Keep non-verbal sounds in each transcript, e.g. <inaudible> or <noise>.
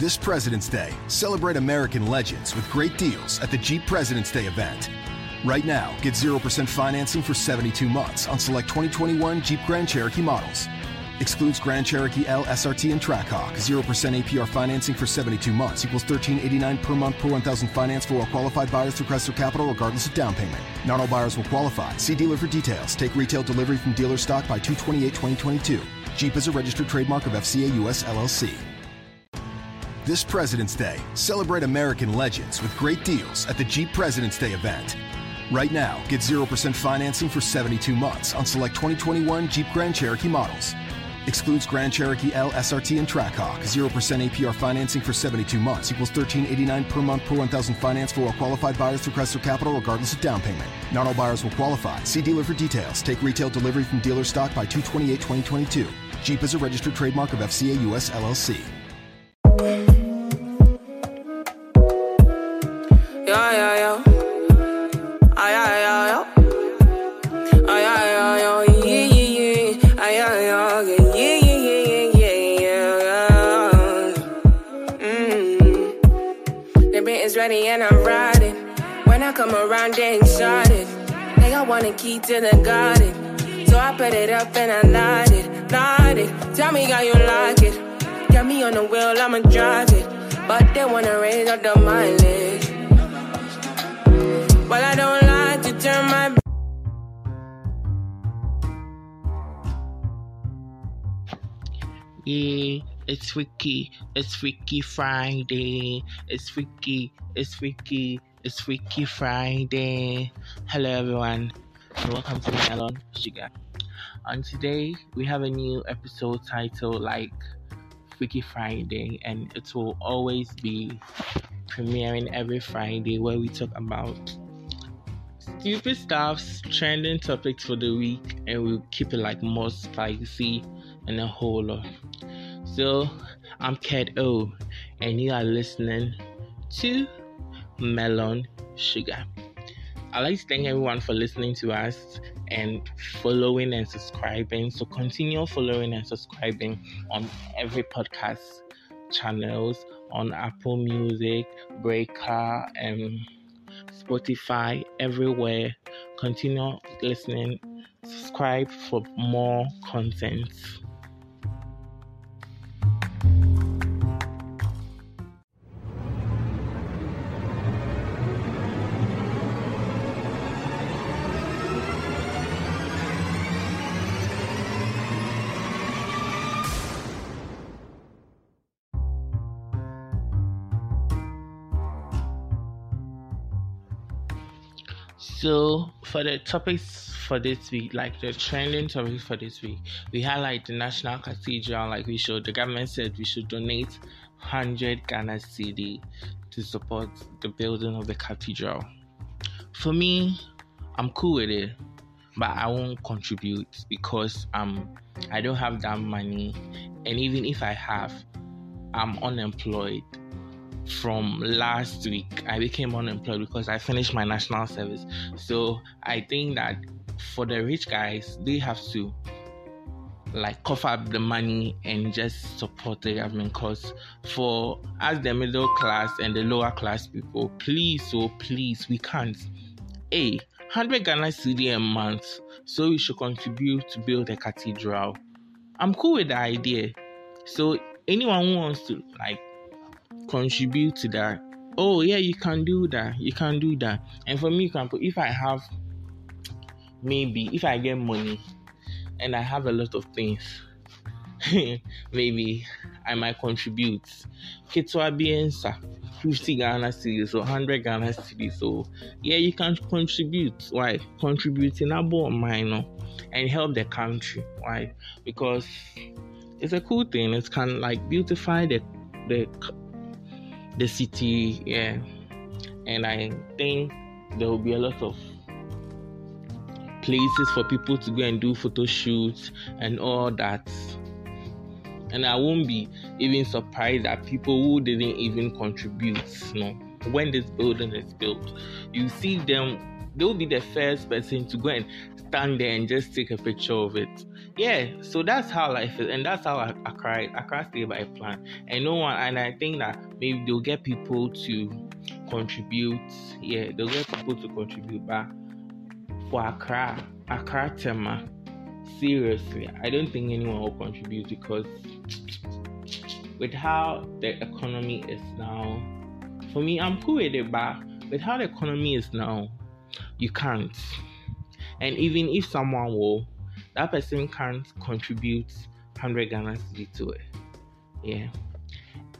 This President's Day, celebrate American legends with great deals at the Jeep President's Day event. Right now, get 0% financing for 72 months on select 2021 Jeep Grand Cherokee models. Excludes Grand Cherokee L, SRT, and Trackhawk. 0% APR financing for 72 months equals 1389 per month per 1000 finance for qualified buyers through Chrysler Capital regardless of down payment. Not all buyers will qualify. See dealer for details. Take retail delivery from dealer stock by 228 2022. Jeep is a registered trademark of FCA US LLC. This President's Day, celebrate American legends with great deals at the Jeep President's Day event. Right now, get 0% financing for 72 months on select 2021 Jeep Grand Cherokee models. Excludes Grand Cherokee L, SRT, and Trackhawk. 0% APR financing for 72 months equals 1389 per month per 1000 finance for all qualified buyers through Chrysler Capital regardless of down payment. Not all buyers will qualify. See dealer for details. Take retail delivery from dealer stock by 228 2022. Jeep is a registered trademark of FCA US LLC. And I'm riding. When I come around, they excited. They want a key to the garden. So I put it up and I light it, light it. Tell me how you like it. Got me on the wheel, I'ma drive it. But they wanna raise up the mileage. Well, I don't like to turn my Yeah, it's Freaky. It's Freaky Friday. It's Freaky. It's Freaky. It's Freaky Friday. Hello, everyone, welcome to Melon Sugar. And today we have a new episode titled like Freaky Friday, and it will always be premiering every Friday where we talk about stupid stuffs, trending topics for the week, and we'll keep it like more spicy and a whole lot. So, I'm Ked O, and you are listening to Melon Sugar. I'd like to thank everyone for listening to us and following and subscribing. So, continue following and subscribing on every podcast channels on Apple Music, Breaker, and Spotify, everywhere. Continue listening. Subscribe for more content. So for the topics for this week, like the trending topics for this week, we had like the National Cathedral, like we should the government said we should donate hundred Ghana cedi to support the building of the cathedral. For me, I'm cool with it, but I won't contribute because um I don't have that money, and even if I have, I'm unemployed from last week i became unemployed because i finished my national service. So i think that for the rich guys they have to like cough up the money and just support the government. Because for as the middle class and the lower class people please so please we can't. A 100 ghana cedi a month so we should contribute to build a cathedral. I'm cool with the idea. So anyone who wants to like contribute to that. Oh yeah, you can do that. You can do that. And for me, example, if I have maybe if I get money and I have a lot of things, <laughs> maybe I might contribute. Ketwa biensa. 50 Ghana cedis or 100 Ghana cedis. So, yeah, you can contribute. Why? Contributing about minor and help the country. Why? Because it's a cool thing. It can like beautify the the the city, yeah. And I think there will be a lot of places for people to go and do photo shoots and all that. And I won't be even surprised that people who didn't even contribute, you know, when this building is built, you see them they'll be the first person to go and stand there and just take a picture of it. Yeah, so that's how life is, and that's how I, I cry. I cry stay by plan, and no one. And I think that maybe they'll get people to contribute. Yeah, they'll get people to contribute, but for Accra, Accra Tema, seriously, I don't think anyone will contribute because with how the economy is now, for me, I'm cool with it, but with how the economy is now, you can't. And even if someone will, that person can't contribute 100 Ghana cedi to it. Yeah.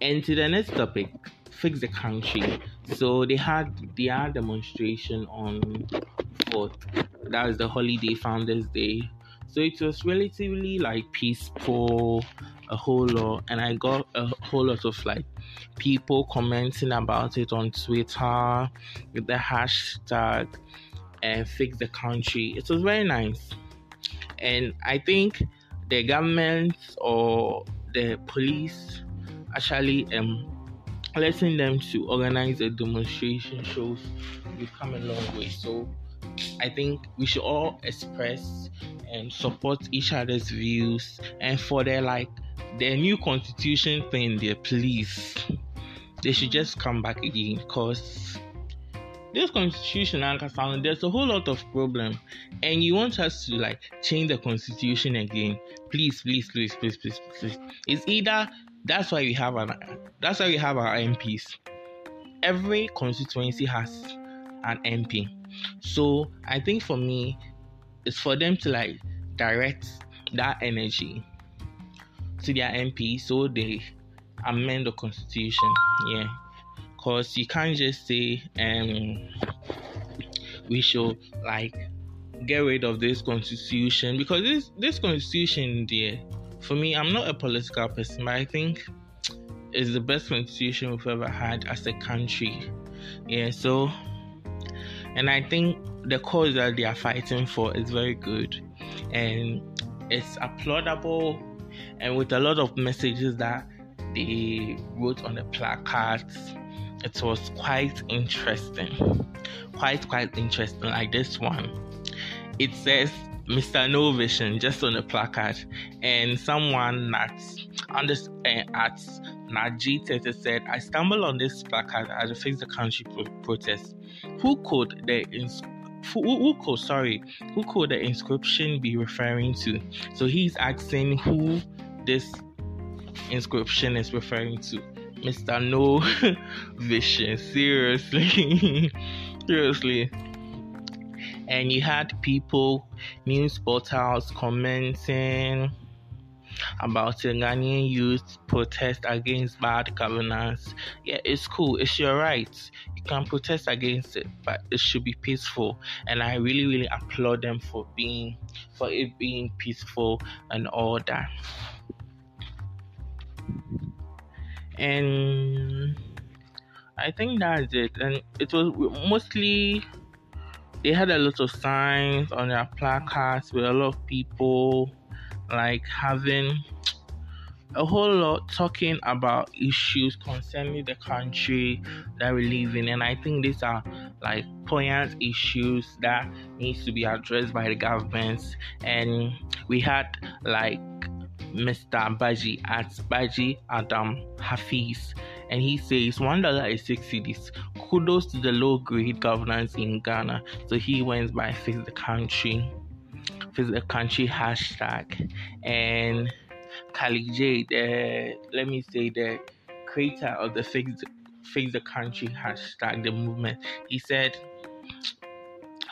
And to the next topic, fix the country. So they had their demonstration on 4th. That was the holiday Founders Day. So it was relatively like peaceful, a whole lot, and I got a whole lot of like people commenting about it on Twitter with the hashtag and fix the country. It was very nice. And I think the government or the police actually um letting them to organize a demonstration shows we've come a long way. So I think we should all express and support each other's views and for their like their new constitution thing there please they should just come back again because this constitution and there's a whole lot of problem. And you want us to like change the constitution again. Please please please please please please. It's either that's why we have an that's why we have our mps every constituency has an mp so i think for me it's for them to like direct that energy to their mp so they amend the constitution. Yeah because you can't just say um we should like get rid of this constitution because this this constitution there for me i'm not a political person but i think it's the best constitution we've ever had as a country. Yeah so and i think the cause that they are fighting for is very good. And it's applaudable and with a lot of messages that they wrote on the placards it was quite interesting. Quite, quite interesting. Like this one. It says Mr. No Vision just on the placard, and someone at under uh, at Naji said, "I stumbled on this placard at the Fix the Country pro- protest. Who could the who, who could sorry who could the inscription be referring to?" So he's asking who this inscription is referring to. Mr. No <laughs> Vision. Seriously. <laughs> Seriously. And you had people, news portals commenting about the Ghanaian youth protest against bad governance. Yeah, it's cool. It's your right. You can protest against it, but it should be peaceful. And I really, really applaud them for being for it being peaceful and all that and I think that's it. And it was mostly they had a lot of signs on their placards with a lot of people like having a whole lot talking about issues concerning the country that we live in and i think these are like poignant issues that needs to be addressed by the government and we had like Mr. Baji at Baji Adam Hafiz, and he says one dollar is six cedis. Kudos to the low grade governance in Ghana. So he went by Fix the Country, Fix the Country hashtag, and Kali J, the uh, let me say the creator of the Fix Fix the Country hashtag, the movement, he said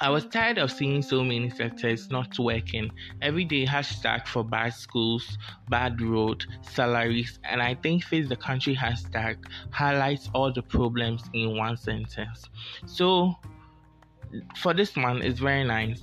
I was tired of seeing so many sectors not working. Every day hashtag for bad schools, bad road, salaries, and I think Fix the Country hashtag highlights all the problems in one sentence. So for this man, it's very nice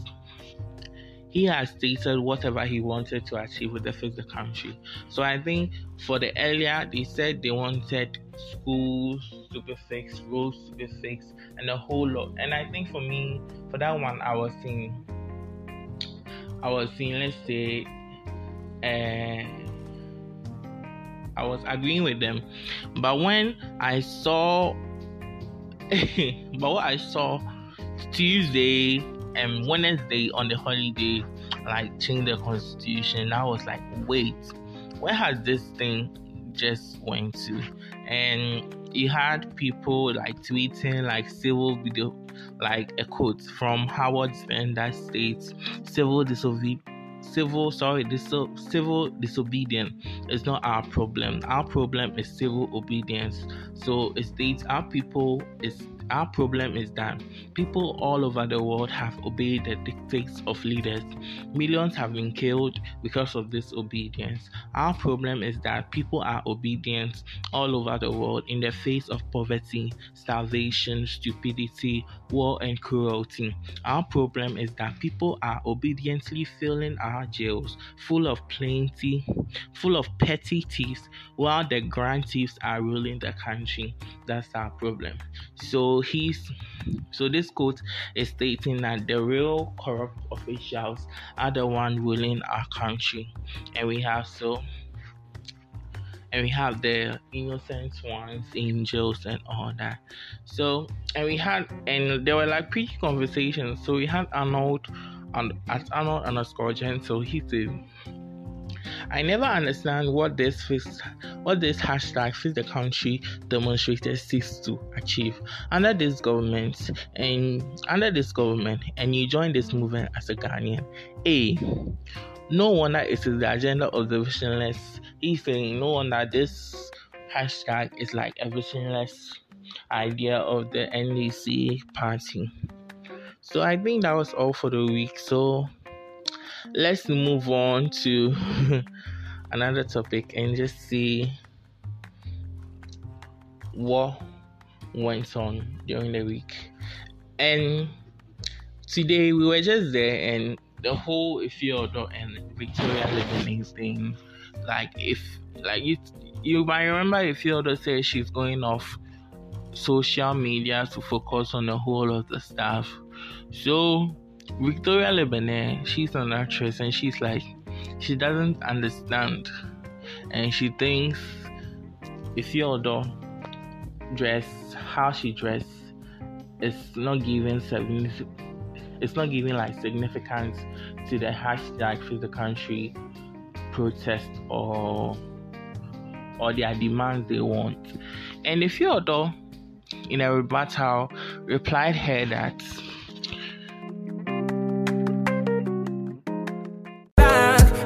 he has stated whatever he wanted to achieve with the the Country. So I think for the earlier, they said they wanted schools to be fixed, roads to be fixed, and a whole lot. And I think for me, for that one, I was seeing, I was seeing, let's say, uh, I was agreeing with them. But when I saw, <laughs> but what I saw Tuesday and Wednesday on the holiday, like change the constitution. I was like, wait, where has this thing just went to? And you had people like tweeting like civil video like a quote from Howard Stern that states civil disobedience civil sorry dis- civil disobedience is not our problem our problem is civil obedience so it states our people is our problem is that people all over the world have obeyed the dictates of leaders. Millions have been killed because of this obedience. Our problem is that people are obedient all over the world in the face of poverty, starvation, stupidity, war, and cruelty. Our problem is that people are obediently filling our jails full of plenty, full of petty thieves, while the grand thieves are ruling the country. That's our problem. So he's so this quote is stating that the real corrupt officials are the one ruling our country, and we have so and we have the innocent ones, angels, and all that. So, and we had, and there were like pre conversations. So we had Arnold on at Arnold underscore Gentle. So he said, I never understand what this fix, what this hashtag fix the country demonstrators seeks to achieve under this government and under this government and you join this movement as a Ghanaian. A no wonder it is the agenda of the visionless. He's eh, saying no wonder this hashtag is like a visionless idea of the NDC party. So I think that was all for the week. So let's move on to <laughs> another topic and just see what went on during the week. And today we were just there and the whole Efia Odo and Victoria Lebene thing, like if like you you might remember Efia Odo said she's going off social media to focus on the whole of the stuff. So Victoria Lebene, she's an actress and she's like, she doesn't understand. And she thinks if your dress, how she dress, is not giving it's not giving like significance to the hashtag for the country protest or or their demands they want. And if your in a rebuttal replied her that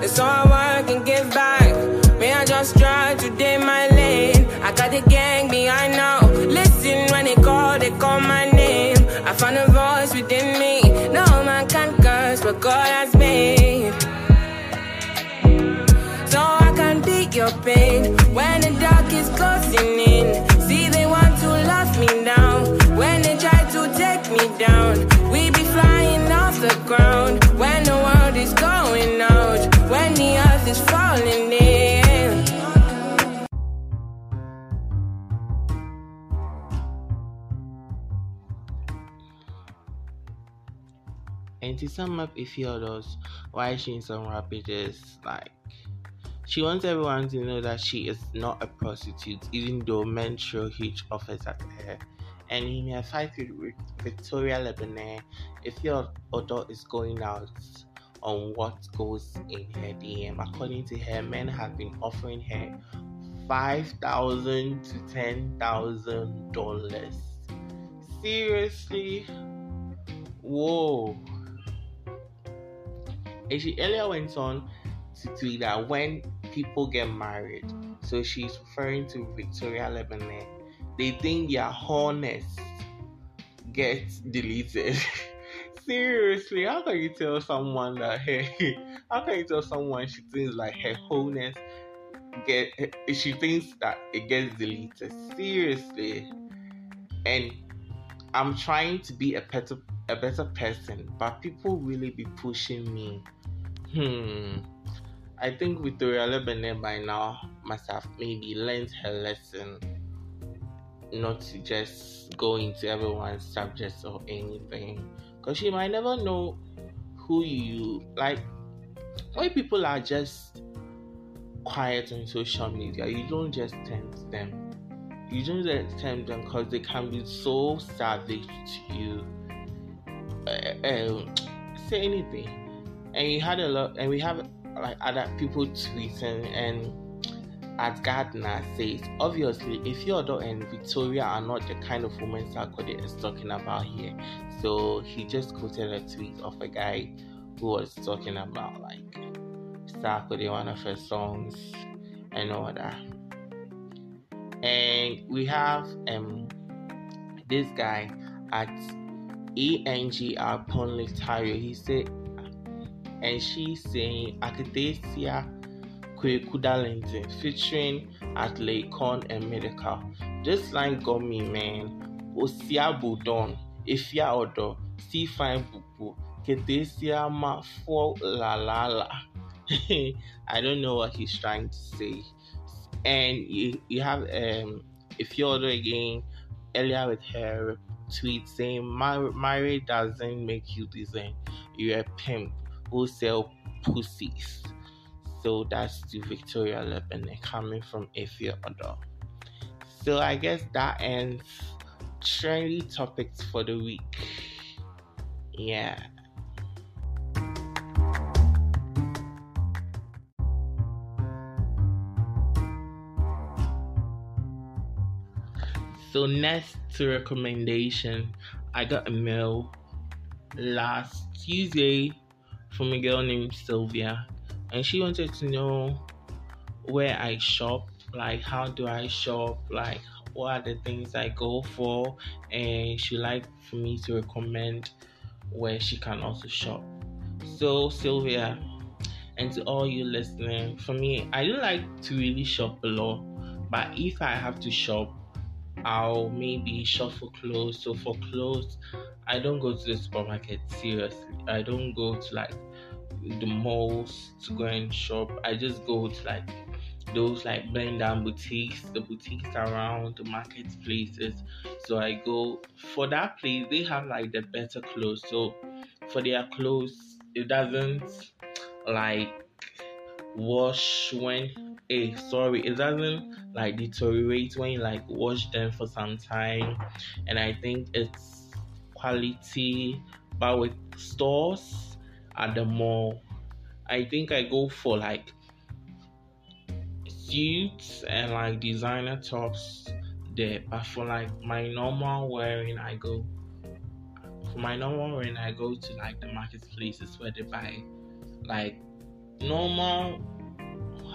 so I is in. See, they want to lock me down when they try to take me down. We be flying off the ground when the world is going out when the earth is falling in. And to sum up Efia Odo's why she's on Rapids, like she wants everyone to know that she is not a prostitute, even though men throw huge offers at her. And in her fight with Victoria Lebene, Ifeodor is going out on what goes in her DM. According to her, men have been offering her five thousand to ten thousand dollars. Seriously? Whoa. And she earlier went on to tweet that when people get married, so she's referring to Victoria Lebene, they think their harness gets deleted. <laughs> seriously, how can you tell someone that hey, <laughs> how can you tell someone she thinks like her wholeness get she thinks that it gets deleted? Seriously. And I'm trying to be a better a better person, but people really be pushing me. Hmm. I think Victoria Lebene by now must have maybe learned her lesson. Not to just go into everyone's subjects or anything. Because she might never know who you like when people are just quiet on social media you don't just tempt them. You don't just tempt them because they can be so savage to you. Uh, say anything. And you had a lot, and we have like other people tweeting and as Gardner says, obviously, Efia Odo and Victoria are not the kind of women Sarkodie is talking about here, so he just quoted a tweet of a guy who was talking about like Sarkodie, one of her songs, and all that. And we have um this guy at ENGR Ponlitario. He said, and she's saying Akadesia Kwekudalentin featuring at Laycon and Medikal. This line got me, man. Osia Budon, Ifia Odo, C Fine Bubu, Kedesia Ma La La La. <laughs> I don't know what he's trying to say. And you, you have um if you order again earlier with her tweet saying marriage doesn't make you design. You're a pimp who sell pussies. So that's the Victoria Lebene coming from Efia Odo. So I guess that ends trendy topics for the week. Yeah. So next to recommendation, I got a mail last Tuesday from a girl named Sylvia and she wanted to know where I shop, like how do I shop, like what are the things I go for, and she like for me to recommend where she can also shop. So Sylvia, and to all you listening, for me, I don't like to really shop a lot, but if I have to shop, I'll maybe shop for clothes. So for clothes, I don't go to the supermarket seriously. I don't go to like the malls to go and shop. I just go to like those like blend down boutiques, the boutiques around the marketplaces. So I go for that place. They have like the better clothes. So for their clothes, it doesn't like wash when eh sorry it doesn't like deteriorate when you like wash them for some time and i think it's quality but with stores at the mall, I think I go for like suits and like designer tops there. But for like my normal wearing, I go for my normal wearing, I go to like the marketplaces where they buy like normal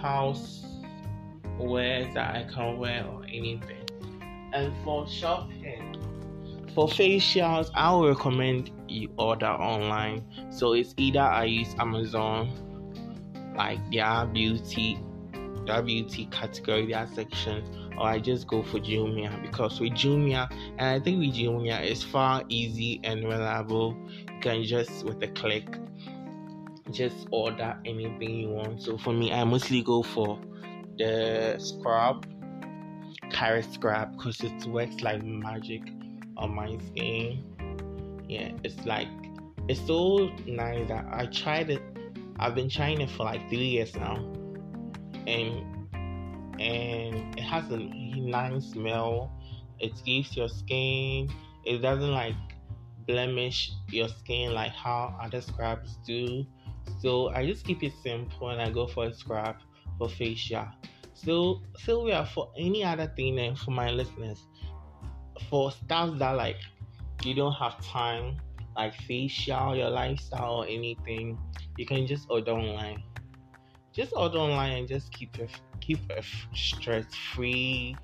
house wears that I can wear or anything. And for shopping, for facials, I would recommend you order online. So it's either I use Amazon, like their beauty, their beauty category, their section, or I just go for Jumia because with Jumia, and I think with Jumia, it's far easy and reliable. You can just with a click just order anything you want. So for me, I mostly go for the scrub, carrot scrub, because it works like magic on my skin. Yeah, it's like it's so nice that I tried it. I've been trying it for like three years now, and and it has a nice smell. It gives your skin. It doesn't like blemish your skin like how other scrubs do. So I just keep it simple and I go for a scrub for facial. So Sylvia, for any other thing and for my listeners, for stuff that like you don't have time, like facial, your lifestyle, or anything, you can just order online. Just order online and just keep a keep a stress free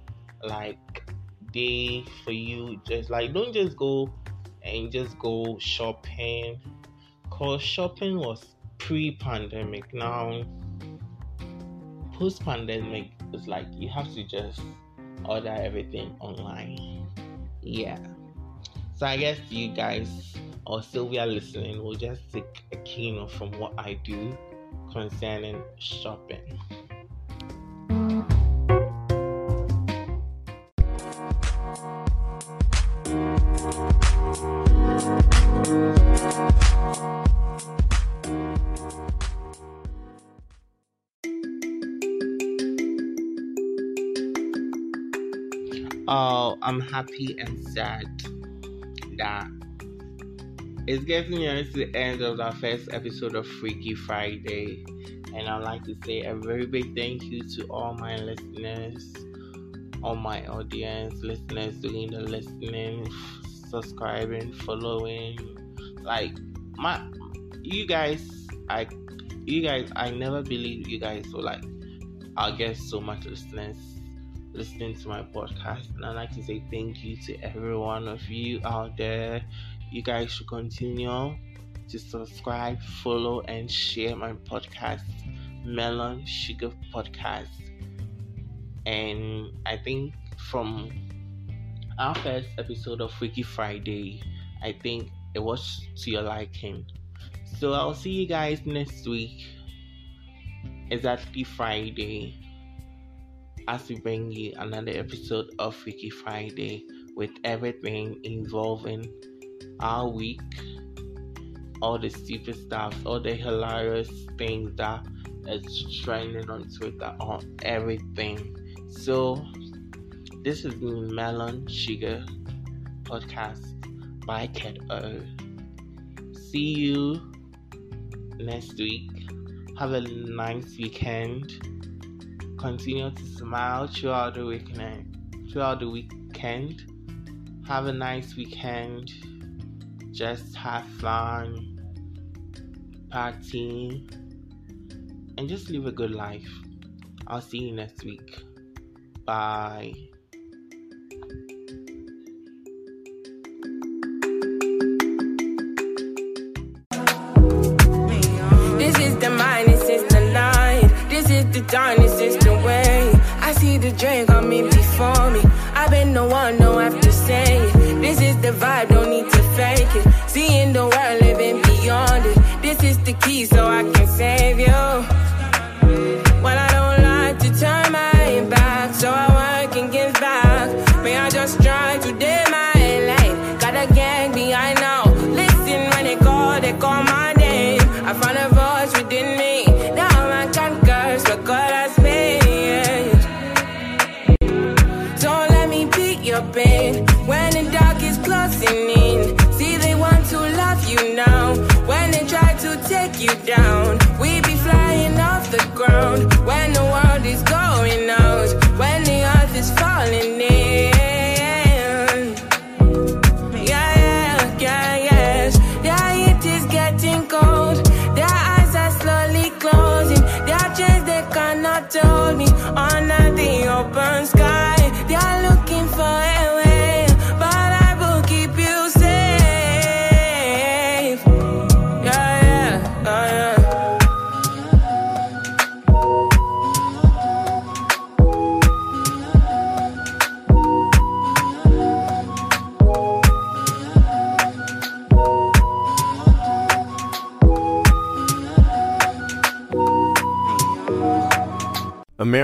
like day for you. Just like don't just go and just go shopping. Cause shopping was pre-pandemic. Now post-pandemic, is like you have to just order everything online yeah. So I guess you guys or Sylvia listening will just take a keynote from what I do concerning shopping. I'm happy and sad that it's getting near to the end of our first episode of Freaky Friday, and I'd like to say a very big thank you to all my listeners, all my audience, listeners doing the listening, subscribing, following. Like my, you guys, I, you guys, I never believed you guys were like, I'll get so much listeners listening to my podcast. And I'd like to say thank you to every one of you out there. You guys should continue to subscribe, follow, and share my podcast, Melon Sugar Podcast. And I think from our first episode of Freaky Friday, I think it was to your liking. So I'll see you guys next week, exactly Friday as we bring you another episode of Freaky Friday with everything involving our week, all the stupid stuff, all the hilarious things that is trending on Twitter, on everything. So, this has been Melon Sugar Podcast by Cat O. See you next week. Have a nice weekend continue to smile throughout the weekend. Throughout the weekend, have a nice weekend. Just have fun, party, and just live a good life. I'll see you next week. Bye. Drink on me before me. I've been the one, to say it. This is the vibe, don't need to fake it. Seeing the world, living beyond it. This is the key, so I can save you.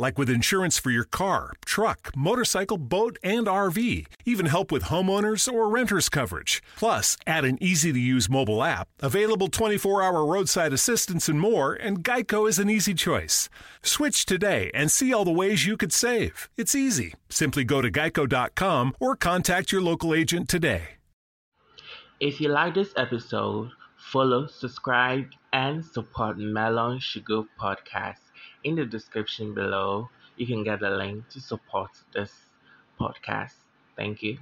Like with insurance for your car, truck, motorcycle, boat, and RV. Even help with homeowners or renters coverage. Plus, add an easy to use mobile app, available 24 hour roadside assistance, and more, and Geico is an easy choice. Switch today and see all the ways you could save. It's easy. Simply go to geico.com or contact your local agent today. If you like this episode, follow, subscribe, and support Melon Sugar Podcast. In the description below, you can get a link to support this podcast. Thank you.